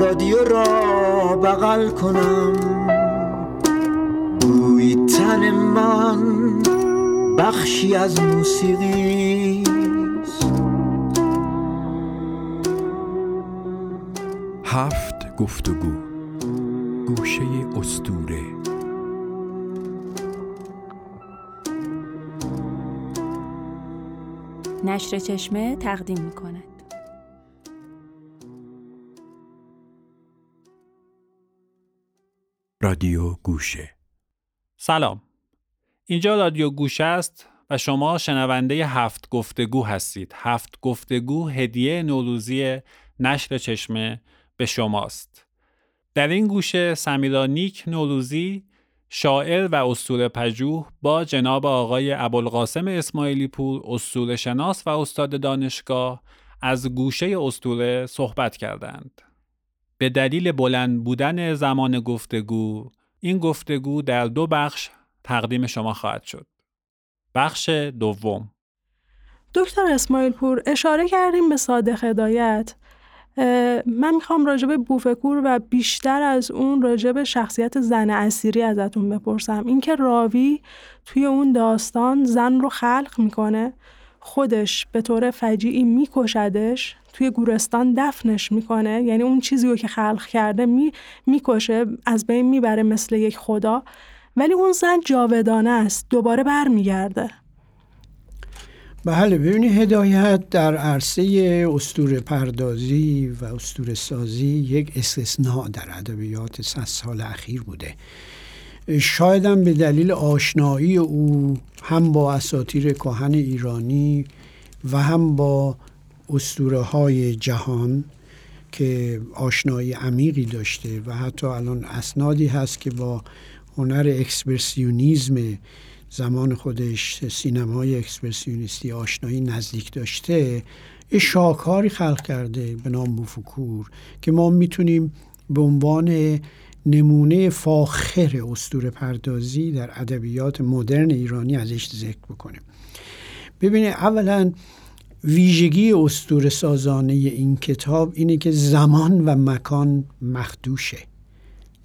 رادیو را بغل کنم. بوی تن من بخشی از موسیقی هفت گفتگو. گوشه استوره. نشر چشمه تقدیم می کند. رادیو گوشه. سلام. اینجا رادیو گوشه است و شما شنونده هفت گفتگو هستید. هفت گفتگو هدیه نوروزی نشر چشمه به شماست. در این گوشه سمیرا نیک نوروزی شاعر و اسطوره پژوه با جناب آقای ابوالقاسم اسماعیلی پور اسطوره شناس و استاد دانشگاه از گوشه اسطوره صحبت کردند. به دلیل بلند بودن زمان گفتگو این گفتگو در دو بخش تقدیم شما خواهد شد. بخش دوم. دکتر اسماعیل پور اشاره کردیم به صادق هدایت. من می‌خوام راجب بوفکور و بیشتر از اون راجب شخصیت زن اسیری ازتون بپرسم. اینکه راوی توی اون داستان زن رو خلق می‌کنه. خودش به طور فجیعی میکشدش توی گورستان دفنش می‌کنه. یعنی اون چیزی رو که خلق کرده می، می‌کشه از بین می‌بره مثل یک خدا. ولی اون زن جاودانه است دوباره برمیگرده. بله ببینید هدایت در عرصه استور پردازی و استور سازی یک استثناء در ادبیات صد سال اخیر بوده. شایدم به دلیل آشنایی او هم با اساطیر کهن ایرانی و هم با اسطوره های جهان که آشنایی عمیقی داشته و حتی الان اسنادی هست که با هنر اکسپرسیونیزم زمان خودش سینمای اکسپرسیونیستی آشنایی نزدیک داشته یه شاهکاری خلق کرده به نام بوف کور که ما می‌تونیم به عنوان نمونه فاخر اسطوره پردازی در ادبیات مدرن ایرانی ازش ذکر بکنیم. ببینید اولا ویژگی استور سازانه این کتاب اینه که زمان و مکان مخدوشه.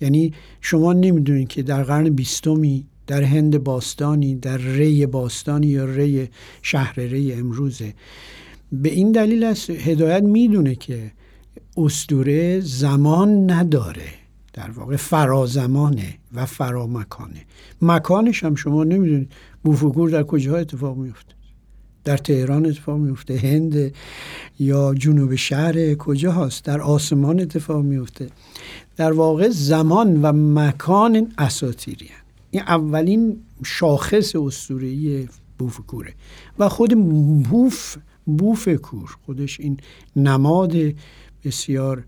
یعنی شما نمی‌دونید که در قرن بیستمی در هند باستانی در ری باستانی یا ری شهر ری امروزه. به این دلیل است هدایت می‌دونه که استوره زمان نداره. در واقع فرازمانه و فرامکانه. مکانش هم شما نمی‌دونید. بوفگور در کجا اتفاق میفته در تهران اتفاق میفته هند یا جنوب شهر کجا هست در آسمان اتفاق میفته در واقع زمان و مکان اساتیری این اولین شاخص اسطوره‌ای بوفکوره. و خود بوف بوفکور خودش این نماد بسیار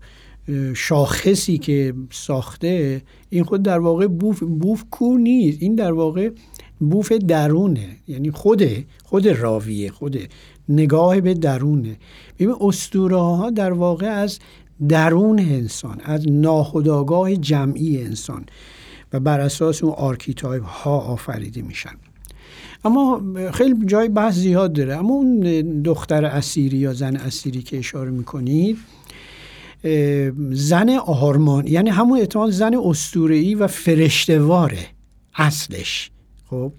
شاخصی که ساخته این خود در واقع بوف بوف کور نیست. این در واقع بوف درونه یعنی خود خود راویه خود نگاه به درونه. ببین اسطوره ها در واقع از درون انسان از ناخودآگاه جمعی انسان و بر اساس اون archetype ها آفریده میشن. اما خیلی جای بحث زیاد داره. اما اون دختر اثیری یا زن اثیری که اشاره می‌کنید زن آرمان یعنی همون احتمال زن استورهی و فرشتواره اصلش. خب.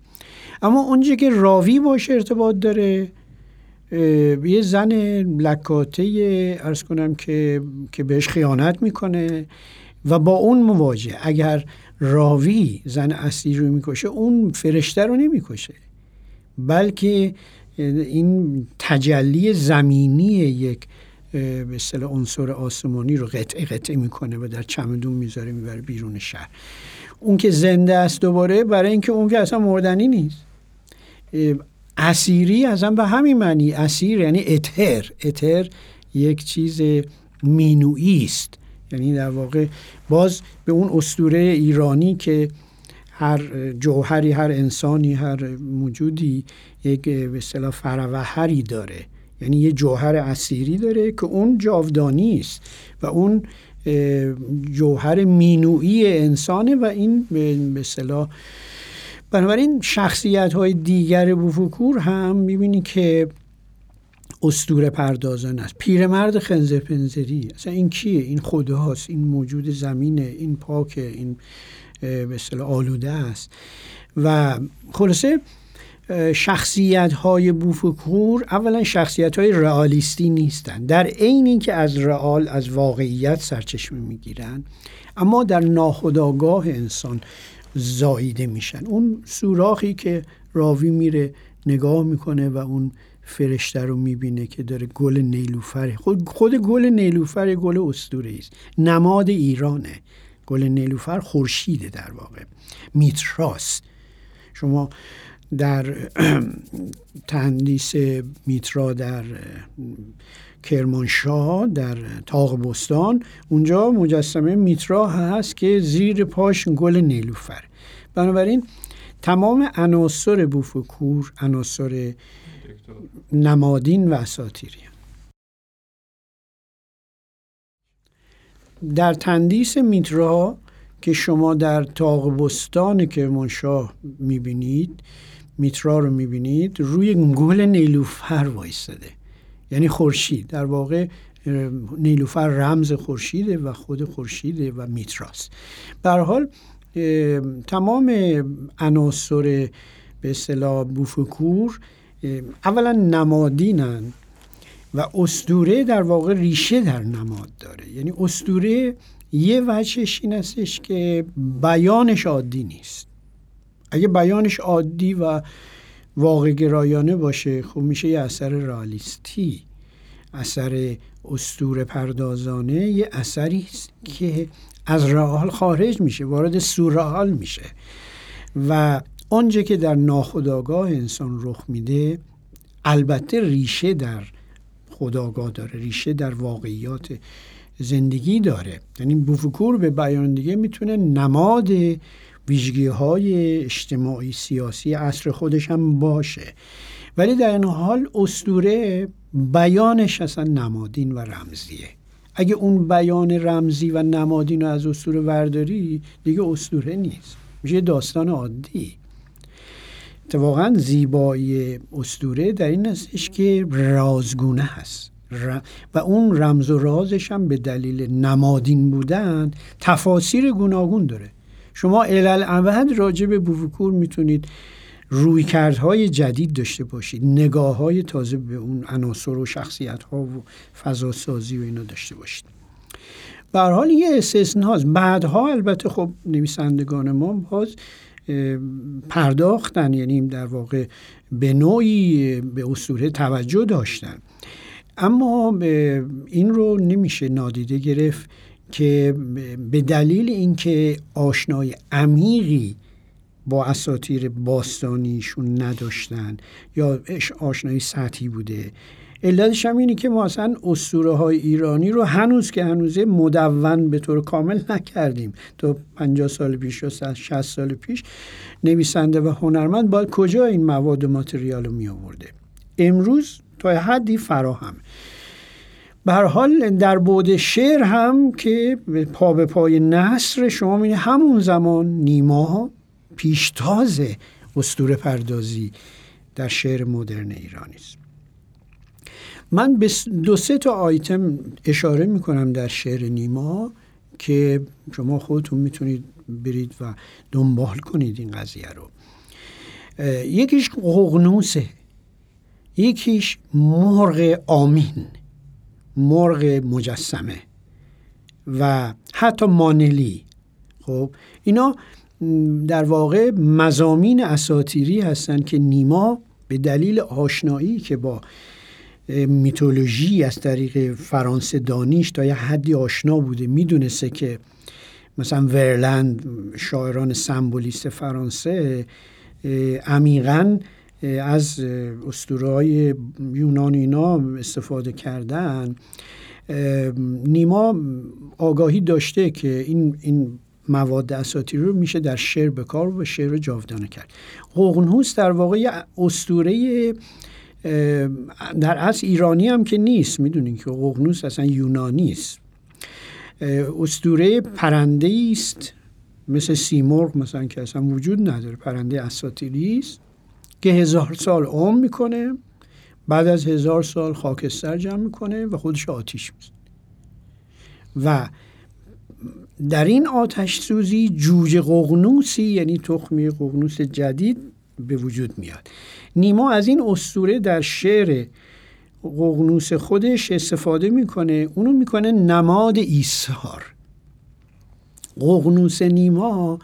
اما اونجا که راوی باشه ارتباط داره یه زن لکاته ارز کنم که که بهش خیانت می‌کنه و با اون مواجه اگر راوی زن اصلی رو می‌کشه اون فرشته رو نمی‌کشه. بلکه این تجلی زمینی یک به اصطلاح عنصر آسمانی رو قطعه قطعه می‌کنه و در چمدون می‌ذاره می‌بره بیرون شهر. اون که زنده است دوباره برای اینکه اون که اصلا مردنی نیست. اسیری اصلا به همین معنی اسیر یعنی اتر اتر یک چیز مینویی است. یعنی در واقع باز به اون استوره ایرانی که هر جوهری هر انسانی هر موجودی یک به اصطلاح فروهری داره. یعنی یه جوهر اسیری داره که اون جاودانی است و اون جوهر مینوعی انسانه و این به اصطلاح بنابراین شخصیت های دیگر بوفکور هم می‌بینی که استور پردازان است. پیرمرد خنزر پنزری اصلا این کیه؟ این خداست این موجود زمینه این پاکه این به آلوده است. و خلاصه شخصیت های بوفکور اولا شخصیت های رئالیستی نیستند در عین اینکه از رئال از واقعیت سرچشمه می‌گیرن اما در ناخودآگاه انسان زاییده میشن. اون سوراخی که راوی میره نگاه می‌کنه و اون فرشته رو می‌بینه که داره گل نیلوفر خود, خود گل نیلوفر گل اسطوره است. نماد ایرانه. گل نیلوفر خورشیده در واقع. میتراست شما در تندیس میترا در کرمانشاه در تاق بستان. اونجا مجسمه میترا هست که زیر پاش گل نیلوفر. بنابراین تمام عناصر بوفکور عناصر نمادین و اساتیری در تندیس میترا که شما در تاق بستان کرمانشاه می‌بینید میترا رو می‌بینید روی گل نیلوفر وایستده یعنی خورشید. در واقع نیلوفر رمز خورشیده و خود خورشیده و میتراست. به حال تمام عناصر به اصطلاح بوفکور اولا نمادینن و استوره در واقع ریشه در نماد داره. یعنی استوره یه وجهش این استش که بیانش عادی نیست. اگه بیانش عادی و واقع گرایانه باشه خب میشه یه اثر رالیستی اثر استور پردازانه یه اثری که از رئال خارج میشه وارد سورئال میشه. و آنچه که در ناخودآگاه انسان رخ میده البته ریشه در خداگاه داره ریشه در واقعیات زندگی داره. یعنی بوفکور به بیان دیگه می‌تونه نماد ویژگی های اجتماعی سیاسی عصر خودش هم باشه. ولی در این حال استوره بیانش اصلا نمادین و رمزیه. اگه اون بیان رمزی و نمادین رو از استوره ورداری دیگه استوره نیست. میشه داستان عادی. اتفاقا زیبایی استوره در این هستش که رازگونه هست. و اون رمز و رازش هم به دلیل نمادین بودن تفاسیر گوناگون داره. شما الالعبد راجع به بوفکور می‌تونید روی کردهای جدید داشته باشید نگاه های تازه به اون عناصر و شخصیت ها و فضا سازی و اینا داشته باشید. به حال یه استثناست بعدها البته خب نویسندگان ما باز پرداختن یعنی در واقع به نوعی به اسطوره توجه داشتن. اما این رو نمیشه نادیده گرفت. که به دلیل اینکه آشنای عمیقی با اساتیر باستانیشون نداشتن یا آشنایی سطحی بوده علتش هم اینه که ما اصلا اسطوره های ایرانی رو هنوز که هنوزه مدون به طور کامل نکردیم. تا 50 سال پیش یا 60 سال پیش نویسنده و هنرمند باید کجا این مواد و ماتریال رو می آورده امروز تا حدی فراهم. به حال در بود شعر هم که پا به پای نصر شما می‌بینید همون زمان نیما پیشتاز استور پردازی در شعر مدرن ایرانی است. من به دو سه تا آیتم اشاره می‌کنم در شعر نیما که شما خودتون می‌تونید برید و دنبال کنید این قضیه رو. یکیش قغنوسه یکیش مرغ آمین. مرغ مجسمه و حتی مانلی. خب اینا در واقع مزامین اساتیری هستند که نیما به دلیل آشنایی که با میتولوژی از طریق فرانسه دانیش تا یه حدی آشنا بوده می‌دونسته که مثلا ورلند شاعران سمبولیست فرانسه عمیقا از اسطوره های یونان اینا استفاده کردن. نیما آگاهی داشته که این این مواد اساطیری رو میشه در شعر به کار و شعر جاودانه کرد. ققنوس در واقع اسطوره در اصل ایرانی هم که نیست. می‌دونین که ققنوس اصلا یونانی است. اسطوره پرنده است. مثل سیمرغ مثلا که اصلا وجود نداره. پرنده اساطیری است. که هزار سال عمر می‌کنه بعد از هزار سال خاکستر جمع می‌کنه و خودش آتیش می‌زنه. و در این آتش سوزی جوجه قغنوسی یعنی تخمی قغنوس جدید به وجود میاد. نیما از این اسطوره در شعر قغنوس خودش استفاده می‌کنه اونو می‌کنه نماد ایثار. قغنوس نیما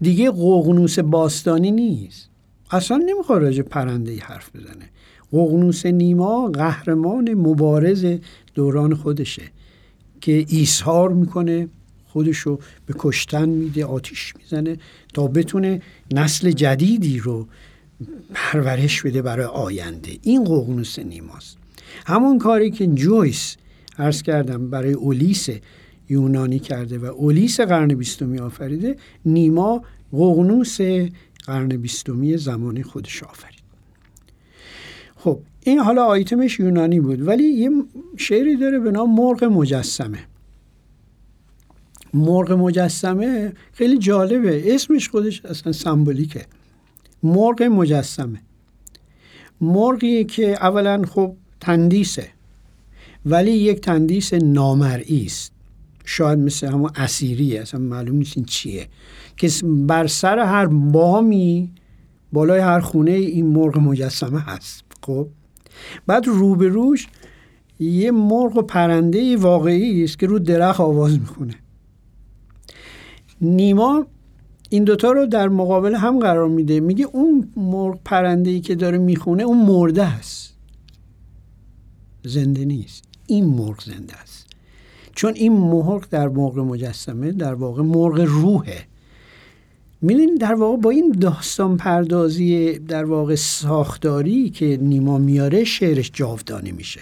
دیگه قغنوس باستانی نیست. اصلا نمی‌خواد راجع پرنده حرف بزنه. قغنوس نیما قهرمان مبارز دوران خودشه که ایثار می‌کنه خودشو به کشتن میده آتیش می‌زنه تا بتونه نسل جدیدی رو پرورش بده برای آینده. این ققنوس نیماست. همون کاری که جویس عرض کردم برای اولیس یونانی کرده و اولیس قرن بیستمی آفریده نیما ققنوس قرن بیستمی زمانی خودش آفرید. خب این حالا آیتمش یونانی بود ولی یه شعری داره به نام مرغ مجسمه. مرغ مجسمه خیلی جالبه. اسمش خودش اصلا سمبولیکه. مرغ مجسمه. مرغی که اولا خب تندیسه ولی یک تندیس نامرئی است. شاید مثل همون اسیریه اصلا معلوم نیست این چیه. که بر سر هر بامی بالای هر خونه این مرغ مجسمه هست. خب؟ بعد روبروش یه مرغ و پرنده واقعی است که رو درخت آواز می‌خونه نیما این دوتا رو در مقابل هم قرار میده. میگه اون مرغ پرنده ای که داره می‌خونه اون مرده است زنده نیست. این مرغ زنده است. چون این مرغ در مرغ مجسمه در واقع مرغ روحه. می‌دونید در واقع با این داستان پردازی در واقع ساختاری که نیما میاره شعرش جاودانه میشه.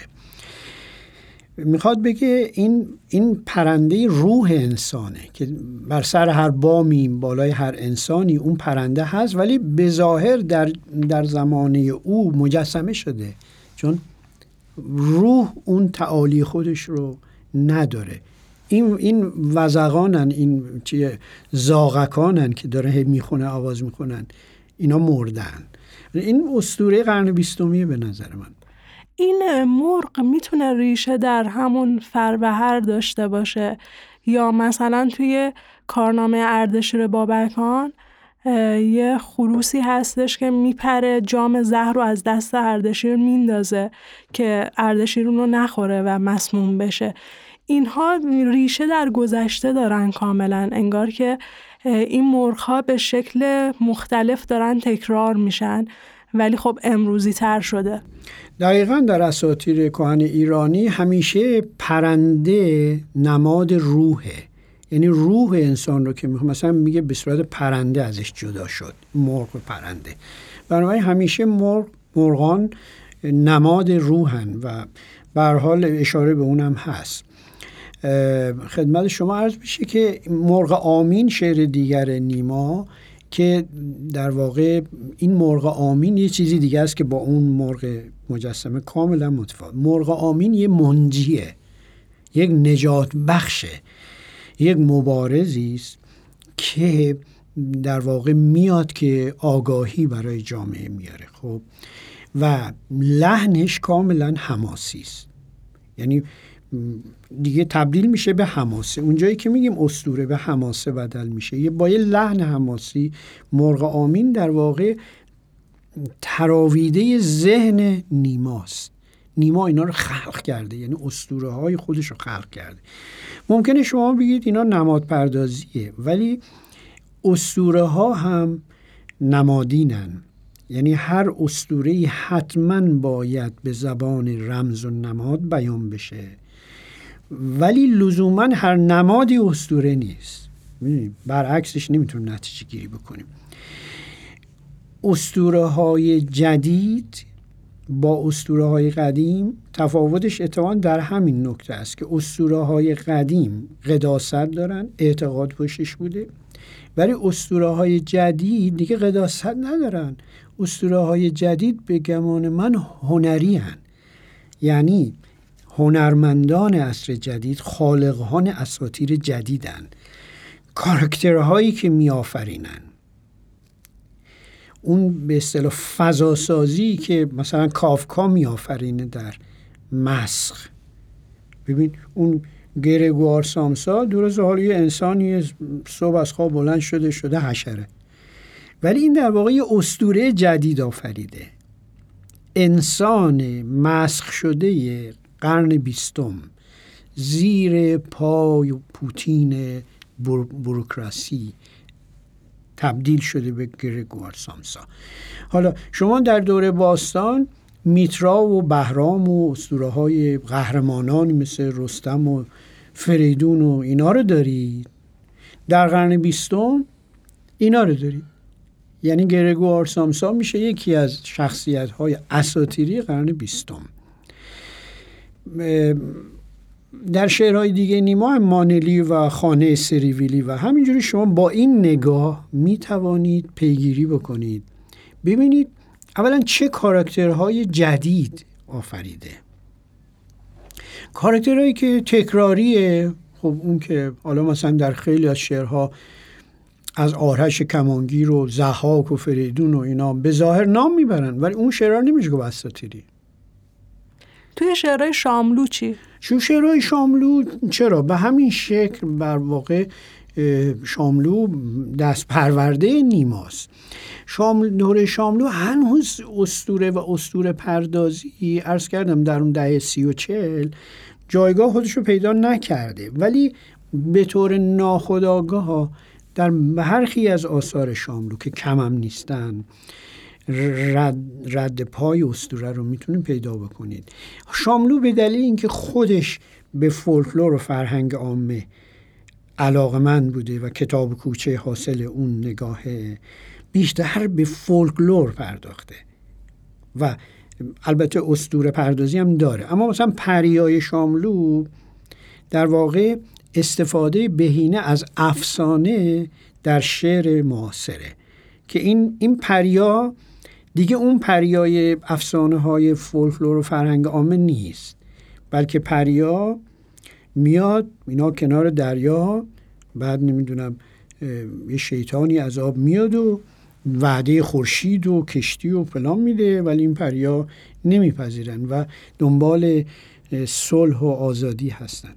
می‌خواد بگه این این پرنده روح انسانه که بر سر هر بامی بالای هر انسانی اون پرنده هست ولی به ظاهر در, در زمانه او مجسمه شده. چون روح اون تعالی خودش رو نداره. این این وزغانن این چیه زاغکانن که داره می‌خونه آواز می‌خونن اینا مردن. این اسطوره قرن بیستمیه به نظر من. این مرغ می‌تونه ریشه در همون فربهر داشته باشه یا مثلا توی کارنامه اردشیر بابکان یه خروسی هستش که میپره جام زهر رو از دست اردشیر میندازه که اردشیر اون رو نخوره و مسموم بشه. اینها ریشه در گذشته دارن کاملا انگار که این مرغ ها به شکل مختلف دارن تکرار میشن ولی خب امروزی تر شده. دقیقا در اساطیر کهن ایرانی همیشه پرنده نماد روحه. یعنی روح انسان رو که مثلا میگه به صورت پرنده ازش جدا شد مرغ پرنده. بنابراین همیشه مرغ مرغان نماد روحن و به حال اشاره به اونم هست. خدمت شما عرض میشه که مرغ آمین شعر دیگر نیما که در واقع این مرغ آمین یه چیزی دیگه است که با اون مرغ مجسمه کاملا متفاوت. مرغ آمین یه منجیه یک نجات بخشه. یک مبارزی است که در واقع میاد که آگاهی برای جامعه میاره خب؟ و لحنش کاملا حماسی است. یعنی دیگه تبدیل میشه به حماسه. اونجایی که میگیم استوره به حماسه بدل میشه. یه با یه لحن حماسی مرغ آمین در واقع تراویده ذهن نیماست نیما اینا رو خلق کرده یعنی استوره های خودش رو خلق کرده. ممکنه شما بگید اینا نماد پردازیه ولی استوره ها هم نمادینن. یعنی هر استوره حتما باید به زبان رمز و نماد بیان بشه. ولی لزوما هر نمادی استوره نیست. برعکسش نمی‌تونیم نتیجه گیری بکنیم. استوره های جدید با اسطوره های قدیم تفاوتش اتفاقا در همین نکته است که اسطوره های قدیم قداست دارن اعتقاد پشتش بوده ولی اسطوره های جدید دیگه قداست ندارن. اسطوره های جدید به گمان من هنری هن. یعنی هنرمندان عصر جدید خالقان اساطیر جدیدن. کاراکترهایی که میآفرینن. اون به اصطلاح فضاسازی که مثلا کافکا میآفرینه در مسخ. ببین اون گرگوار سامسا دور از حال یه انسانی صبح از خواب بلند شده شده حشره. ولی این در واقع یه اسطوره جدید آفریده. انسان مسخ شده قرن بیستم زیر پای پوتین بروکراسی تبدیل شده به گرگوار سامسا. حالا شما در دوره باستان میترا و بهرام و اسطوره های قهرمانانی مثل رستم و فریدون و اینا رو دارید در قرن بیستم اینا رو دارید یعنی گرگوار سامسا میشه یکی از شخصیت های اساتیری قرن بیستم. در شعرهای دیگه نیما مانلی و خانه سریویلی و همینجوری شما با این نگاه می توانید پیگیری بکنید. ببینید اولا چه کاراکترهای جدید آفریده. کاراکترهایی که تکراریه. خب اون که حالا مثلا در خیلی از شعرها از آرش کمانگیر و زحاک و فریدون و اینا به ظاهر نام می‌برن ولی اون شعرها نمیشه گفت اساطیری توی شعرهای شاملو چی؟ شو شعرهای شاملو چرا؟ به همین شکل بر واقع شاملو دست پرورده نیماست شامل دوره شاملو هنوز استوره و استوره پردازی ارز کردم در اون دهه سی و چل جایگاه خودش رو پیدا نکرده ولی به طور ناخداگاه در برخی از آثار شاملو که کمم نیستن رد, رد پای استوره رو می‌تونید پیدا بکنید. شاملو به دلیل اینکه خودش به فولکلور و فرهنگ عامه علاقه من بوده و کتاب کوچه حاصل اون نگاه بیشتر به فولکلور پرداخته و البته استوره پردازی هم داره. اما مثلا پریای شاملو در واقع استفاده بهینه از افسانه در شعر معاصره که این این پریا دیگه اون پریای افسانه های فولکلور و فرهنگ عامه نیست. بلکه پریا میاد اینا کنار دریا بعد نمی‌دونم یه شیطانی عذاب میاد و وعده خورشید و کشتی و فلان میده ولی این پریا نمیپذیرن و دنبال صلح و آزادی هستن.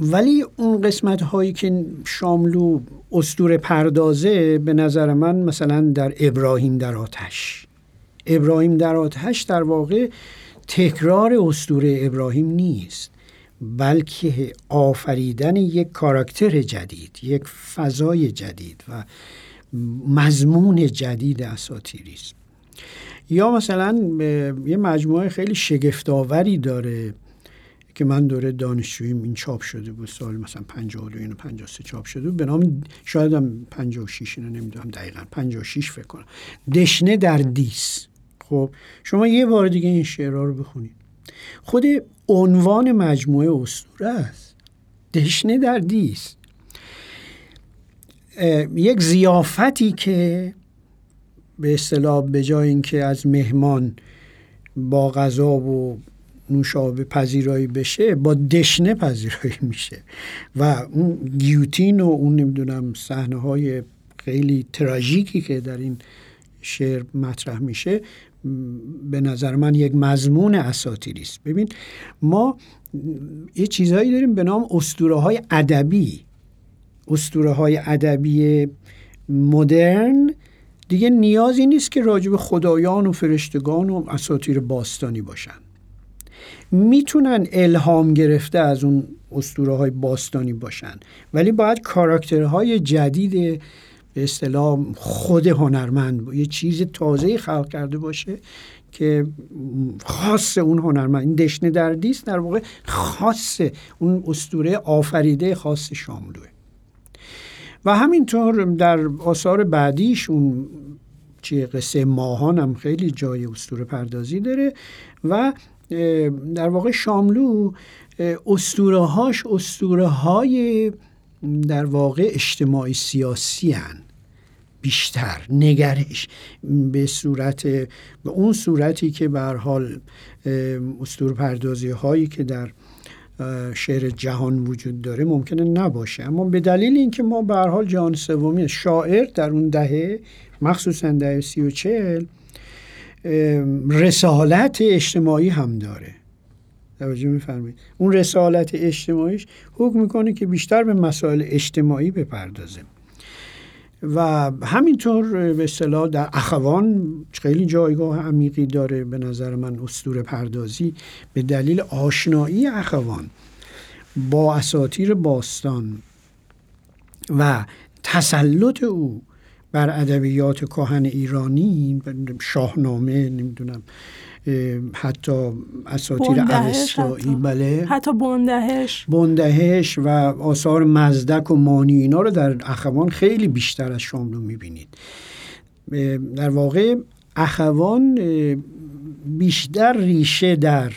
ولی اون قسمت هایی که شاملو استور پردازه به نظر من مثلا در ابراهیم در آتش. ابراهیم در آتش در واقع تکرار استوره ابراهیم نیست بلکه آفریدن یک کاراکتر جدید یک فضای جدید و مضمون جدید اساتیری است. یا مثلا یه مجموعه خیلی شگفتآوری داره. که من دوره دانشجوییم این چاپ شده بود سال مثلا 52 اینو 53 چاپ شده بود. به نام شاید هم 56 اینو نمی‌دونم دقیقا 56 فکر کنم. دشنه در دیس. خب شما یه بار دیگه این شعرها رو بخونید. خود عنوان مجموعه اسطوره است. دشنه در دیس. یک زیافتی که به اصطلاح به جای اینکه از مهمان با غذا و نوشابه پذیرایی بشه با دشنه پذیرایی میشه. و اون گیوتین و اون نمی‌دونم صحنه های خیلی تراژیکی که در این شعر مطرح میشه به نظر من یک مضمون اساتیری است. ببین ما یه چیزهایی داریم به نام اسطوره های ادبی. اسطوره های ادبی مدرن دیگه نیازی نیست که راجب خدایان و فرشتگان و اساطیر باستانی باشن. می‌تونن الهام گرفته از اون اسطوره های باستانی باشن. ولی باید کاراکترهای جدید به اصطلاح خود هنرمند یه چیز تازه خلق کرده باشه که خاص اون هنرمند این دشنه دردیست در واقع خاص اون استوره آفریده خاص شاملوه. و همینطور در آثار بعدیش اون چیه قصه ماهان هم خیلی جای استور پردازی داره و در واقع شاملو استوره هاش استوره های در واقع اجتماعی سیاسی هن. بیشتر نگرش به صورت به اون صورتی که به حال استور پردازی هایی که در شعر جهان وجود داره ممکنه نباشه اما به دلیل اینکه ما به حال جهان سومی شاعر در اون دهه مخصوصا دهه سی و چهل رسالت اجتماعی هم داره. توجه میفرمایید. اون رسالت اجتماعیش حکم می‌کنه که بیشتر به مسائل اجتماعی بپردازه. و همینطور به اصطلاح در اخوان خیلی جایگاه عمیقی داره به نظر من استور پردازی به دلیل آشنایی اخوان با اساتیر باستان و تسلط او بر ادبیات کهن ایرانی شاهنامه نمی‌دونم حتی اساتیر اوستایی بله. حتی بندهش. بندهش و آثار مزدک و مانی اینا رو در اخوان خیلی بیشتر از شاملو می‌بینید. در واقع اخوان بیشتر ریشه در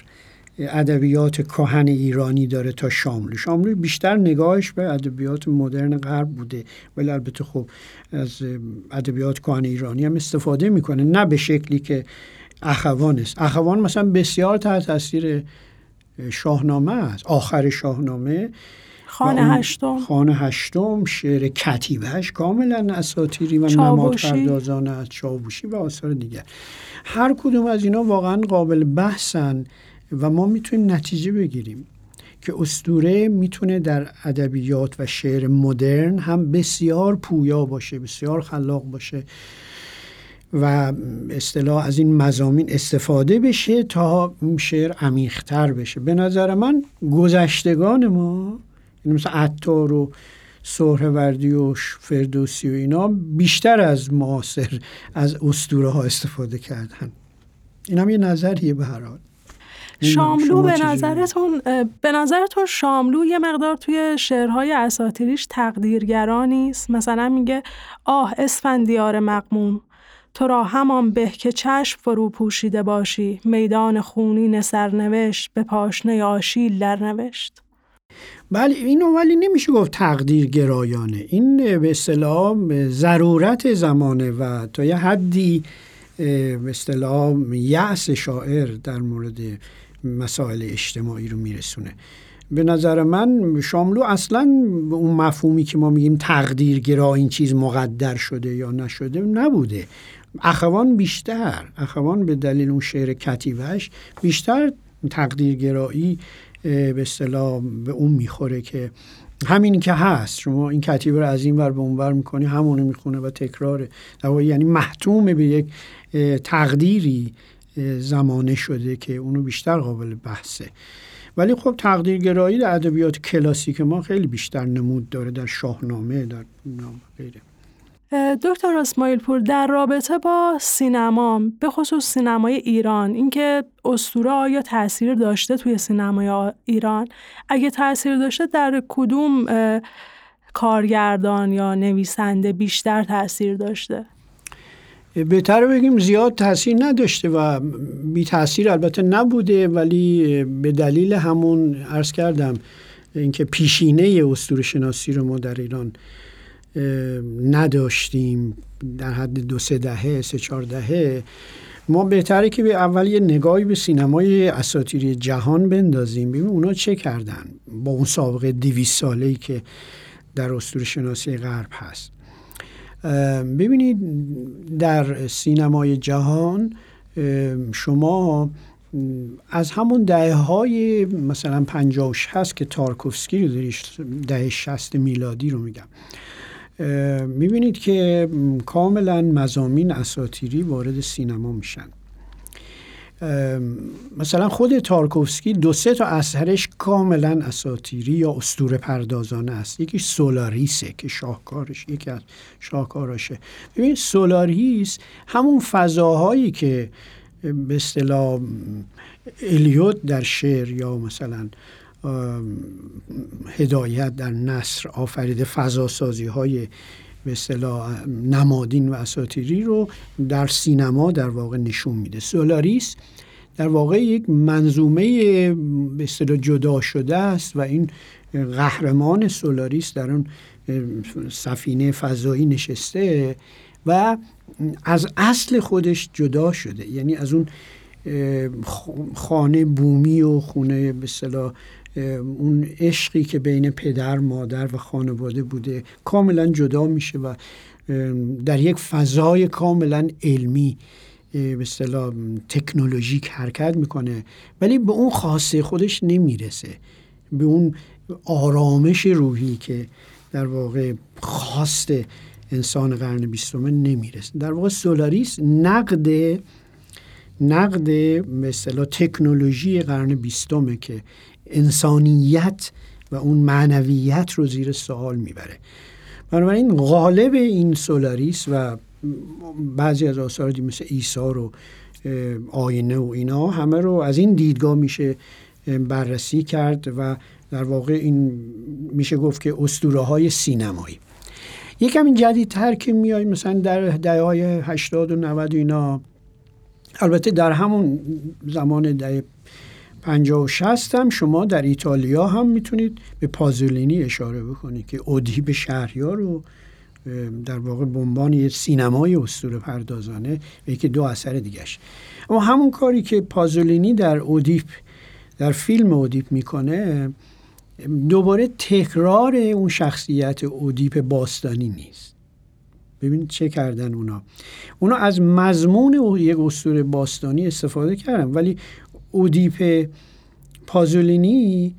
ادبیات کهن ایرانی داره تا شاملو. شاملو بیشتر نگاهش به ادبیات مدرن غرب بوده. ولی البته خب از ادبیات کهن ایرانی هم استفاده می‌کنه. نه به شکلی که اخوان است. اخوان مثلا بسیار تحت تاثیر شاهنامه است. آخر شاهنامه خانه هشتم. خانه هشتم شعر کتیبهش کاملا اساتیری و نماد پردازان از چاووشی و آثار دیگر. هر کدوم از اینا واقعا قابل بحثن. و ما می‌تونیم نتیجه بگیریم که استوره می‌تونه در ادبیات و شعر مدرن هم بسیار پویا باشه بسیار خلاق باشه و اصطلاح از این مزامین استفاده بشه تا شعر عمیقتر بشه. به نظر من گذشتگان ما یعنی مثل عطار و سهروردی و فردوسی و اینا بیشتر از معاصر از اسطوره ها استفاده کردن. این هم یه نظریه به هر حال. شاملو به نظرتون به نظرتون شاملو یه مقدار توی شعرهای اساتیریش تقدیرگرا نیست؟ مثلا میگه آه اسفندیار مقموم تو را همان به که چشم فرو پوشیده باشی میدان خونین سرنوشت به پاشنه آشیل در نوشت. بله اینو ولی نمیشه گفت تقدیر گرایانه این به اصطلاح ضرورت زمانه و تا یه حدی به اصطلاح یأس شاعر در مورد مسائل اجتماعی رو میرسونه. به نظر من شاملو اصلا اون مفهومی که ما میگیم تقدیرگرا این چیز مقدر شده یا نشده نبوده. اخوان بیشتر اخوان به دلیل اون شعر کتیبهش بیشتر تقدیرگرایی به اصطلاح به اون می‌خوره که همین که هست. شما این کتیبه رو از این ور به اون ور می‌کنی همونو می‌خونه و تکراره. یعنی محتوم به یک تقدیری زمانه شده که اونو بیشتر قابل بحثه. ولی خب تقدیرگرایی در ادبیات کلاسیک ما خیلی بیشتر نمود داره در شاهنامه در غیره. دکتر اسماعیل پور در رابطه با سینما به خصوص سینمای ایران اینکه اسطوره آیا تاثیر داشته توی سینمای ایران؟ اگه تاثیر داشته در کدوم کارگردان یا نویسنده بیشتر تاثیر داشته؟ بهتر بگیم زیاد تاثیر نداشته و بی تاثیر البته نبوده ولی به دلیل همون عرض کردم اینکه پیشینه اسطوره شناسی رو ما در ایران نداشتیم در حد دو سه دهه سه چهار دهه. ما بهتره که به اول یه نگاهی به سینمای اساتیری جهان بندازیم. ببینیم اونا چه کردن؟ با اون سابقه دیویس ساله ای که در اسطوره شناسی غرب هست. ببینید در سینمای جهان شما از همون دهه های مثلا پنجاه و شست که تارکوفسکی رو داریش دهه شست میلادی رو میگم می‌بینید که کاملا مزامین اساتیری وارد سینما میشن. مثلا خود تارکوفسکی دو سه تا اثرش کاملا اساتیری یا استور پردازانه است. یکی سولاریسه که شاهکارش یکی از شاهکاراشه. ببین سولاریس همون فضاهایی که به اصطلاح الیوت در شعر یا مثلا هدایت در نصر آفریده فضاسازی های به اصطلاح نمادین و اساتیری رو در سینما در واقع نشون میده. سولاریس در واقع یک منظومه به اصطلاح جدا شده است و این قهرمان سولاریس در اون سفینه فضایی نشسته و از اصل خودش جدا شده. یعنی از اون خانه بومی و خونه به اون عشقی که بین پدر مادر و خانواده بوده کاملا جدا میشه و در یک فضای کاملا علمی به اصطلاح تکنولوژیک حرکت می‌کنه. ولی به اون خاصه خودش نمی‌رسه. به اون آرامش روحی که در واقع خواست انسان قرن بیستم نمی‌رسه. در واقع سولاریس نقد نقد مثلا تکنولوژی قرن بیستمه که انسانیت و اون معنویت رو زیر سوال می‌بره. بنابراین غالب این سولاریس و بعضی از آثار مثل ایسا رو آینه و اینا همه رو از این دیدگاه میشه بررسی کرد و در واقع این میشه گفت که اسطوره های سینمایی. یکم این جدیدتر که میای مثلا در دهه های 80 و 90 اینا البته در همون زمان دهه 50 و 60 هم شما در ایتالیا هم می‌تونید به پازولینی اشاره بکنید که به شهریار رو در واقع به عنوان یه سینمای اسطوره پردازانه یکی دو اثر دیگهش. اما همون کاری که پازولینی در اودیپ در فیلم اودیپ می‌کنه دوباره تکرار اون شخصیت اودیپ باستانی نیست. ببینید چه کردن اونا. اونا از مضمون یک اسطوره باستانی استفاده کردن ولی اودیپ پازولینی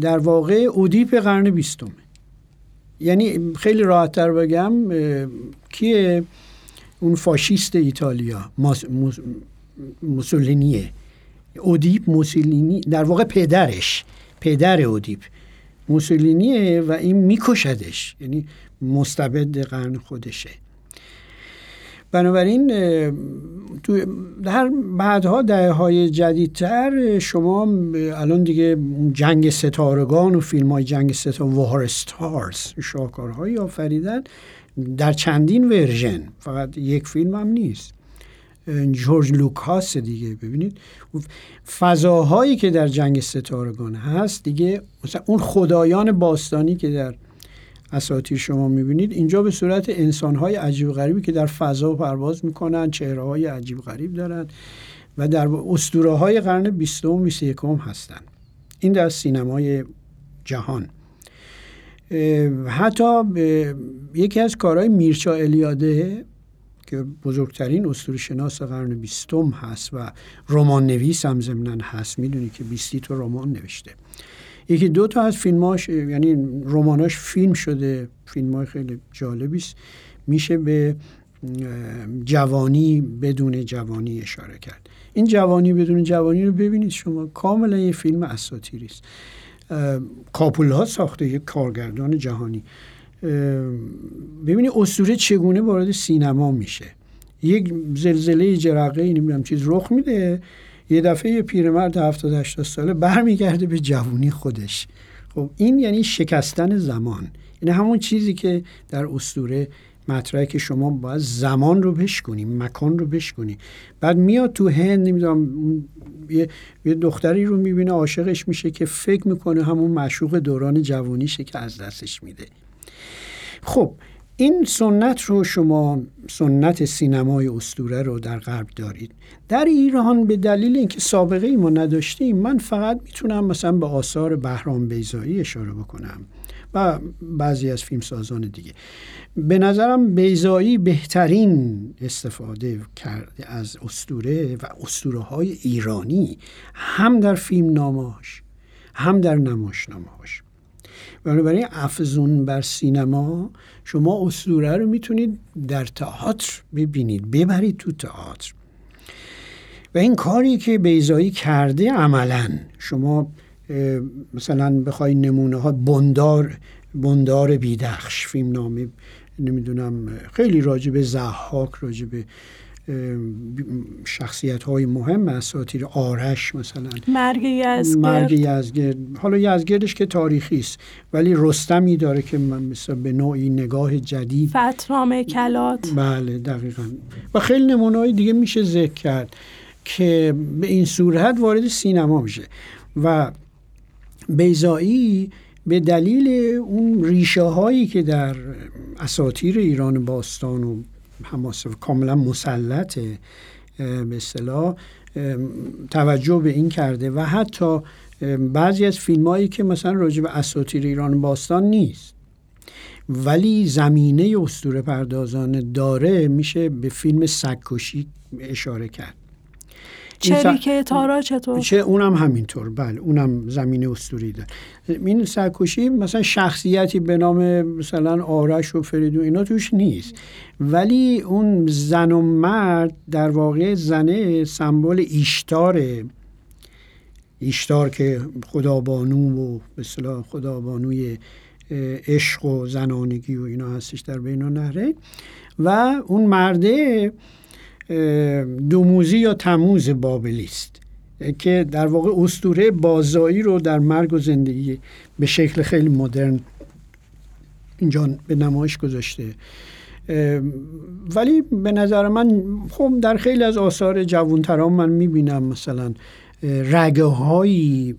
در واقع اودیپ قرن بیستمه یعنی خیلی راحتتر بگم کیه؟ اون فاشیست ایتالیا موسولینیه. اودیپ موسولینی در واقع پدرش پدر اودیپ موسولینیه و این میکشدش. یعنی مستبد قرن خودشه. بنابراین تو در بعدها دهه های جدیدتر شما الان دیگه جنگ ستارگان و فیلم های جنگ ستاره War Stars شاهکارهایی آفریدن در چندین ورژن. فقط یک فیلم هم نیست. جورج لوکاس دیگه ببینید. فضاهایی که در جنگ ستارگان هست دیگه مثلا اون خدایان باستانی که در اساطیر شما می‌بینید. اینجا به صورت انسانهای عجیب غریبی که در فضا پرواز می‌کنن چهره های عجیب غریب دارن و در اسطوره های قرن بیستم و بیست یکم هستن. این در سینمای جهان. حتی یکی از کارهای میرچا الیاده که بزرگترین اسطوره شناس قرن بیستم هست و رمان نویس هم ضمنا هست. می‌دونی که بیستی تو رمان نوشته. یکی دو تا از فیلماش یعنی رماناش فیلم شده فیلم های خیلی جالبی است. میشه به جوانی بدون جوانی اشاره کرد. این جوانی بدون جوانی رو ببینید شما کاملا یه فیلم اساطیری است. کاپولا ساخته یک کارگردان جهانی. ببینید اسطوره چگونه وارد سینما میشه. یک زلزله جرقه نمی‌دونم چیز رخ میده. یه دفعه پیرمرد 70 80 ساله برمیگرده به جوونی خودش. خب این یعنی شکستن زمان. این همون چیزی که در اسطوره مطرحه که شما باید زمان رو بشکنی مکان رو بشکنی. بعد میاد تو هند نمی‌دونم یه،, یه دختری رو می‌بینه عاشقش میشه که فکر می‌کنه همون مشوق دوران جوانیشه که از دستش میده. خب این سنت رو شما سنت سینمای استوره رو در غرب دارید. در ایران به دلیل اینکه سابقه ای ما نداشتیم من فقط می‌تونم مثلا به آثار بهرام بیزایی اشاره بکنم و بعضی از فیلم سازان دیگه. به نظرم بیزایی بهترین استفاده کرده از استوره و استوره های ایرانی هم در فیلم ناماش هم در نمایشنامه‌هاش بنابراین افزون بر سینما شما اسطوره رو می‌تونید در تئاتر ببینید ببرید تو تئاتر. و این کاری که بیزایی کرده عملا شما مثلا بخوای نمونه ها بندار بندار بیدخش فیلم نامه نمی‌دونم خیلی راجب زحاک راجب شخصیت های مهم اساتیر آرش مثلا. مرگ یزگرد. مرگ یزگرد. حالا یزگردش که تاریخی است ولی رستمی داره که مثلا به نوعی نگاه جدید. فترام کلات. بله دقیقا. و خیلی نمونه دیگه میشه ذکر کرد که به این صورت وارد سینما میشه. و بیزایی به دلیل اون ریشه هایی که در اساتیر ایران باستان و حماس کاملا مسلطه به اصطلاح توجه به این کرده و حتی بعضی از فیلم هایی که مثلا راجع به اساتیر ایران باستان نیست. ولی زمینه استور پردازان داره میشه به فیلم سگکشی اشاره کرد. چریکه تارا چطور؟ چه اونم همینطور. بله اونم زمینه استوری داره. این سرکشی مثلا شخصیتی به نام مثلا آرش و فریدون اینا توش نیست. ولی اون زن و مرد در واقع زنه سمبل ایشتاره ایشتار که خدابانو و به اصطلاح خدابانوی عشق و زنانگی و اینا هستش در بین نهره. و اون مرده دوموزی یا تموز بابلی است که در واقع استوره بازایی رو در مرگ و زندگی به شکل خیلی مدرن اینجا به نمایش گذاشته. ولی به نظر من خب در خیلی از آثار جوانتران من می‌بینم مثلا رگه هایی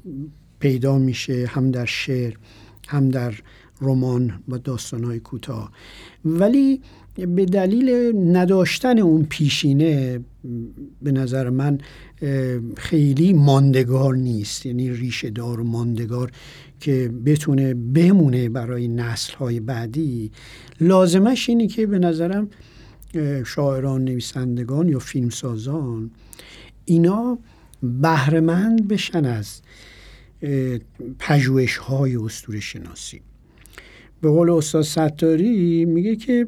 پیدا میشه هم در شعر هم در رمان و داستان های کوتاه. ولی به دلیل نداشتن اون پیشینه به نظر من خیلی ماندگار نیست. یعنی ریشه دار و ماندگار که بتونه بمونه برای نسل های بعدی. لازمش اینه که به نظرم شاعران نویسندگان یا فیلمسازان اینا بهرهمند بشن از پژوهش های اسطوره شناسی به قول استاد ستاری میگه که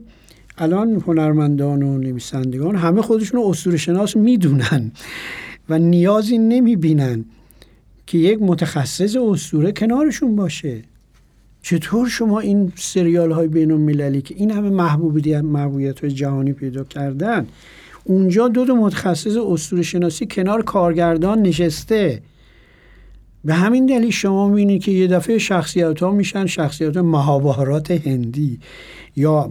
الان هنرمندان و نویسندگان همه خودشون رو شناس می‌دونن و نیازی نمی‌بینن که یک متخصص اسطوره کنارشون باشه. چطور شما این سریال های بین المللی که این همه محبوبیت محبوبیت های جهانی پیدا کردن اونجا دو تا متخصص اسطوره شناسی کنار کارگردان نشسته؟ به همین دلیل شما می‌بینید که یه دفعه شخصیت ها میشن شخصیت مهابهارات هندی یا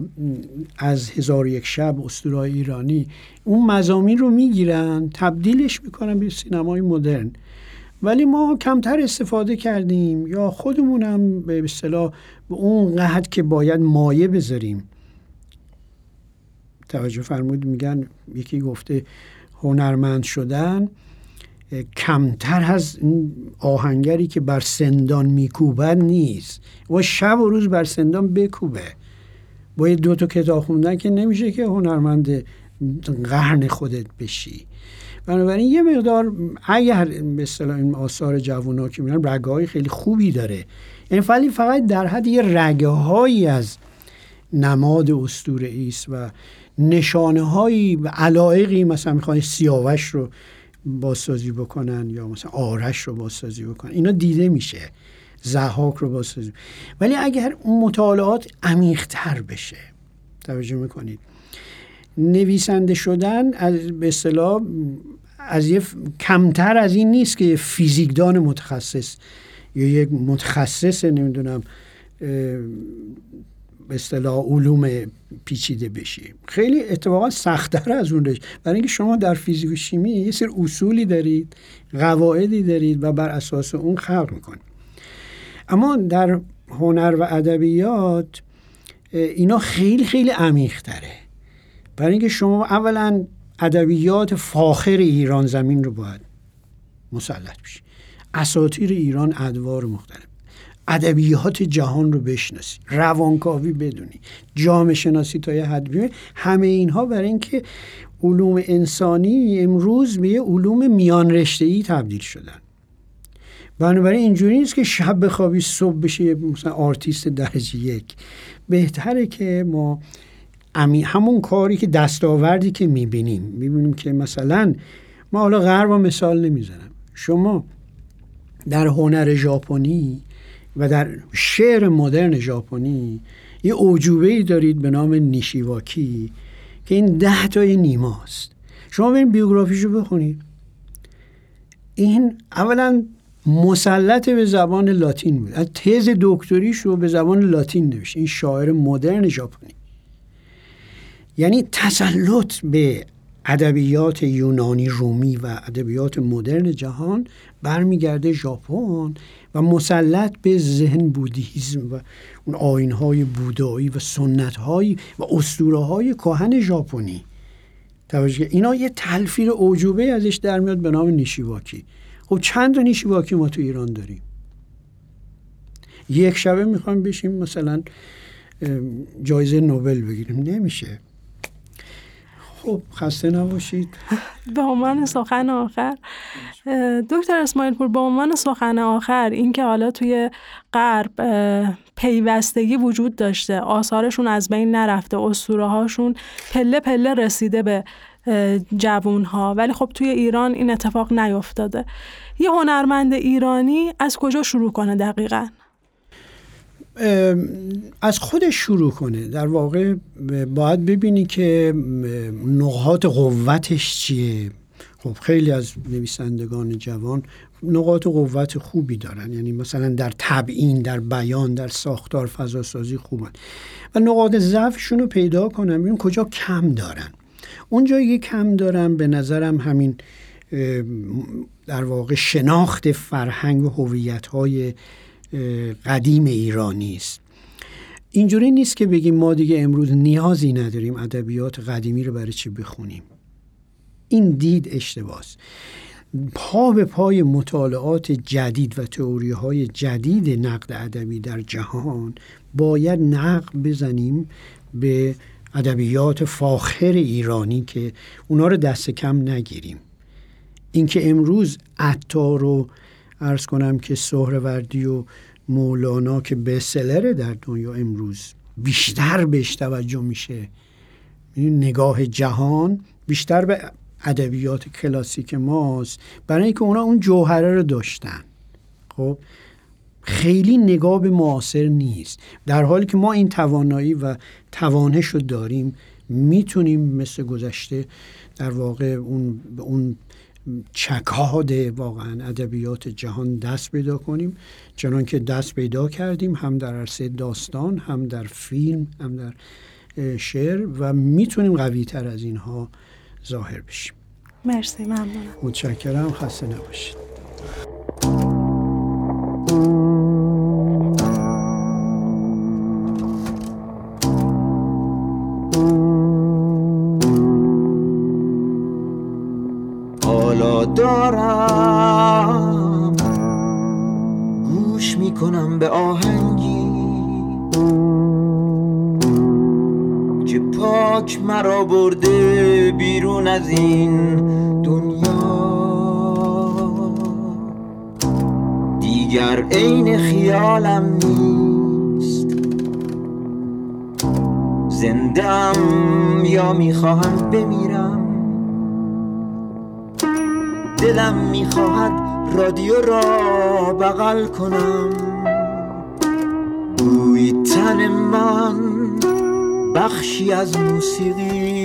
از هزار یک شب اسطورهای ایرانی. اون مزامین رو می‌گیرن تبدیلش می‌کنن به سینمای مدرن. ولی ما کمتر استفاده کردیم یا خودمونم به اصطلاح به اون قحط که باید مایه بذاریم. توجه فرمود میگن یکی گفته هنرمند شدن. کمتر از آهنگری که بر سندان میکوبد نیست. و شب و روز بر سندان بکوبه. باید دو تا کتاب خوندن که نمیشه که هنرمند قرن خودت بشی. بنابراین یه مقدار اگر اصطلاح این آثار جوونا که میرن رگه خیلی خوبی داره. این فعلی فقط در حد یه رگه هایی از نماد استوره ایست و نشانه هایی علایقی مثلا می‌خوان سیاوش رو بازسازی بکنن یا مثلا آرش رو بازسازی بکنن. اینا دیده میشه. زحاک رو بازسازی. ولی اگر اون مطالعات عمیقتر بشه توجه می‌کنید. نویسنده شدن از به اصطلاح از یه کمتر از این نیست که فیزیکدان متخصص یا یک متخصص نمی‌دونم به اصطلاح علوم پیچیده بشی. خیلی اتفاقا سختتر از اون رشته برای اینکه شما در فیزیک و شیمی یه سر اصولی دارید قواعدی دارید و بر اساس اون خلق می‌کنید. اما در هنر و ادبیات اینا خیلی خیلی عمیق تره برای اینکه شما اولا ادبیات فاخر ایران زمین رو باید مسلط بشید اساطیر ایران ادوار مختلف. ادبیات جهان رو بشناسی روانکاوی بدونی جامعه شناسی تا یه حد همه اینها برای اینکه علوم انسانی امروز به یه علوم میان رشته ای تبدیل شدن. بنابراین اینجوری نیست که شب بخوابی صبح بشه مثلا آرتیست درجه یک. بهتره که ما همون کاری که دستاوردی که می‌بینیم. می‌بینیم که مثلا ما حالا غرب مثال نمی‌زنم. شما در هنر ژاپنی و در شعر مدرن ژاپنی یه اوجوبه ای دارید به نام نیشیواکی که این ده تای نیماست شما برین بیوگرافیشو بخونید. این اولا مسلط به زبان لاتین بود. از تز دکتریش رو به زبان لاتین نوشت. این شاعر مدرن ژاپنی. یعنی تسلط به ادبیات یونانی رومی و ادبیات مدرن جهان برمیگرده ژاپن و مسلط به ذهن بودیزم و اون آینهای بودایی و سنتهایی و اسطوره کهن ژاپنی. توجه اینا یه تلفیر اوجوبه ازش در میاد به نام نیشیواکی خب چند تا نیشیواکی ما تو ایران داریم؟ یک شبه می‌خوایم بشیم مثلا جایزه نوبل بگیریم. نمیشه. خب خسته نباشید. به عنوان سخن آخر دکتر اسماعیل پور به عنوان سخن آخر اینکه حالا توی غرب پیوستگی وجود داشته آثارشون از بین نرفته اسطوره هاشون پله پله رسیده به جوون ها ولی خب توی ایران این اتفاق نیفتاده. یه هنرمند ایرانی از کجا شروع کنه دقیقا؟ از خودش شروع کنه. در واقع باید ببینی که نقاط قوتش چیه. خب خیلی از نویسندگان جوان نقاط قوت خوبی دارن. یعنی مثلا در تبیین در بیان در ساختار فضاسازی خوبن. و نقاط ضعفشون رو پیدا کنن. ببین کجا کم دارن. اونجا یه کم دارن به نظرم همین در واقع شناخت فرهنگ و هویت های قدیم ایرانی است. اینجوری نیست که بگیم ما دیگه امروز نیازی نداریم ادبیات قدیمی رو برای چی بخونیم. این دید اشتباس پا به پای مطالعات جدید و تئوری های جدید نقد ادبی در جهان باید نقد بزنیم به ادبیات فاخر ایرانی که اونا رو دست کم نگیریم. اینکه امروز عطار رو ارز کنم که سهروردی و مولانا که بسلره در دنیا امروز بیشتر بهش توجه میشه. نگاه جهان بیشتر به ادبیات کلاسیک ماست. برای اینکه اونا اون جوهره رو داشتن. خب خیلی نگاه به معاصر نیست. در حالی که ما این توانایی و توانش رو داریم می‌تونیم مثل گذشته در واقع اون اون چکاد واقعا ادبیات جهان دست پیدا کنیم چنان که دست پیدا کردیم هم در عرصه داستان هم در فیلم هم در شعر و می‌تونیم قوی تر از اینها ظاهر بشیم. مرسی ممنونم. متشکرم خسته نباشید. به آهنگی. که پاک مرا برده بیرون از این دنیا. دیگر عین خیالم نیست. زندم یا می‌خواهم بمیرم؟ دلم می‌خواهد رادیو را بغل کنم. بوی تن من بخشی از موسیقی